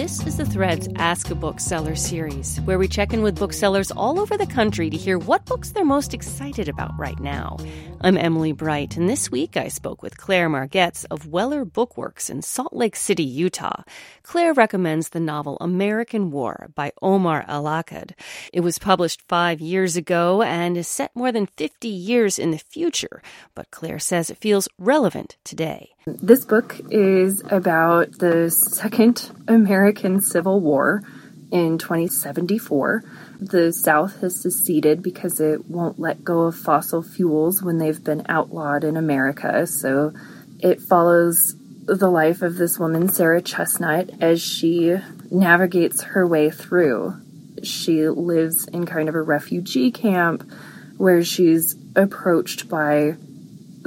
This is the Threads Ask a Bookseller series, where we check in with booksellers all over the country to hear what books they're most excited about right now. I'm Emily Bright, and this week I spoke with Claire Margetts of Weller Bookworks in Salt Lake City, Utah. Claire recommends the novel American War by Omar El-Akkad. It was published five years ago and is set more than 50 years in the future, but Claire says it feels relevant today. This book is about the Second American Civil War in 2074. The South has seceded because it won't let go of fossil fuels when they've been outlawed in America. So it follows the life of this woman, Sarat Chestnut, as she navigates her way through. She lives in kind of a refugee camp where she's approached by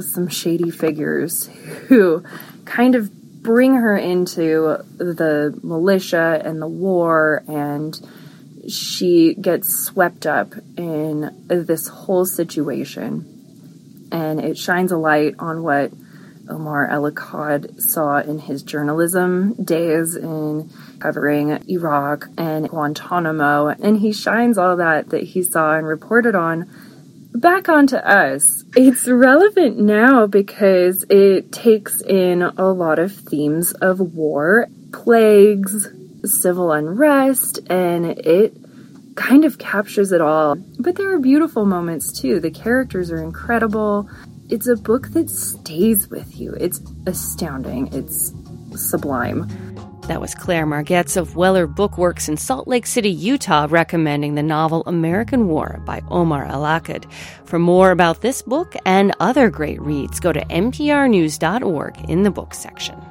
some shady figures who kind of bring her into the militia and the war and she gets swept up in this whole situation. And it shines a light on what Omar El-Akkad saw in his journalism days in covering Iraq and Guantanamo. And he shines all that that he saw and reported on back onto us. It's relevant now because it takes in a lot of themes of war, plagues, civil unrest, and it kind of captures it all. But there are beautiful moments too. The characters are incredible. It's a book that stays with you. It's astounding. It's sublime. That was Claire Margetts of Weller Bookworks in Salt Lake City, Utah, recommending the novel American War by Omar El-Akkad. For more about this book and other great reads, go to nprnews.org in the book section.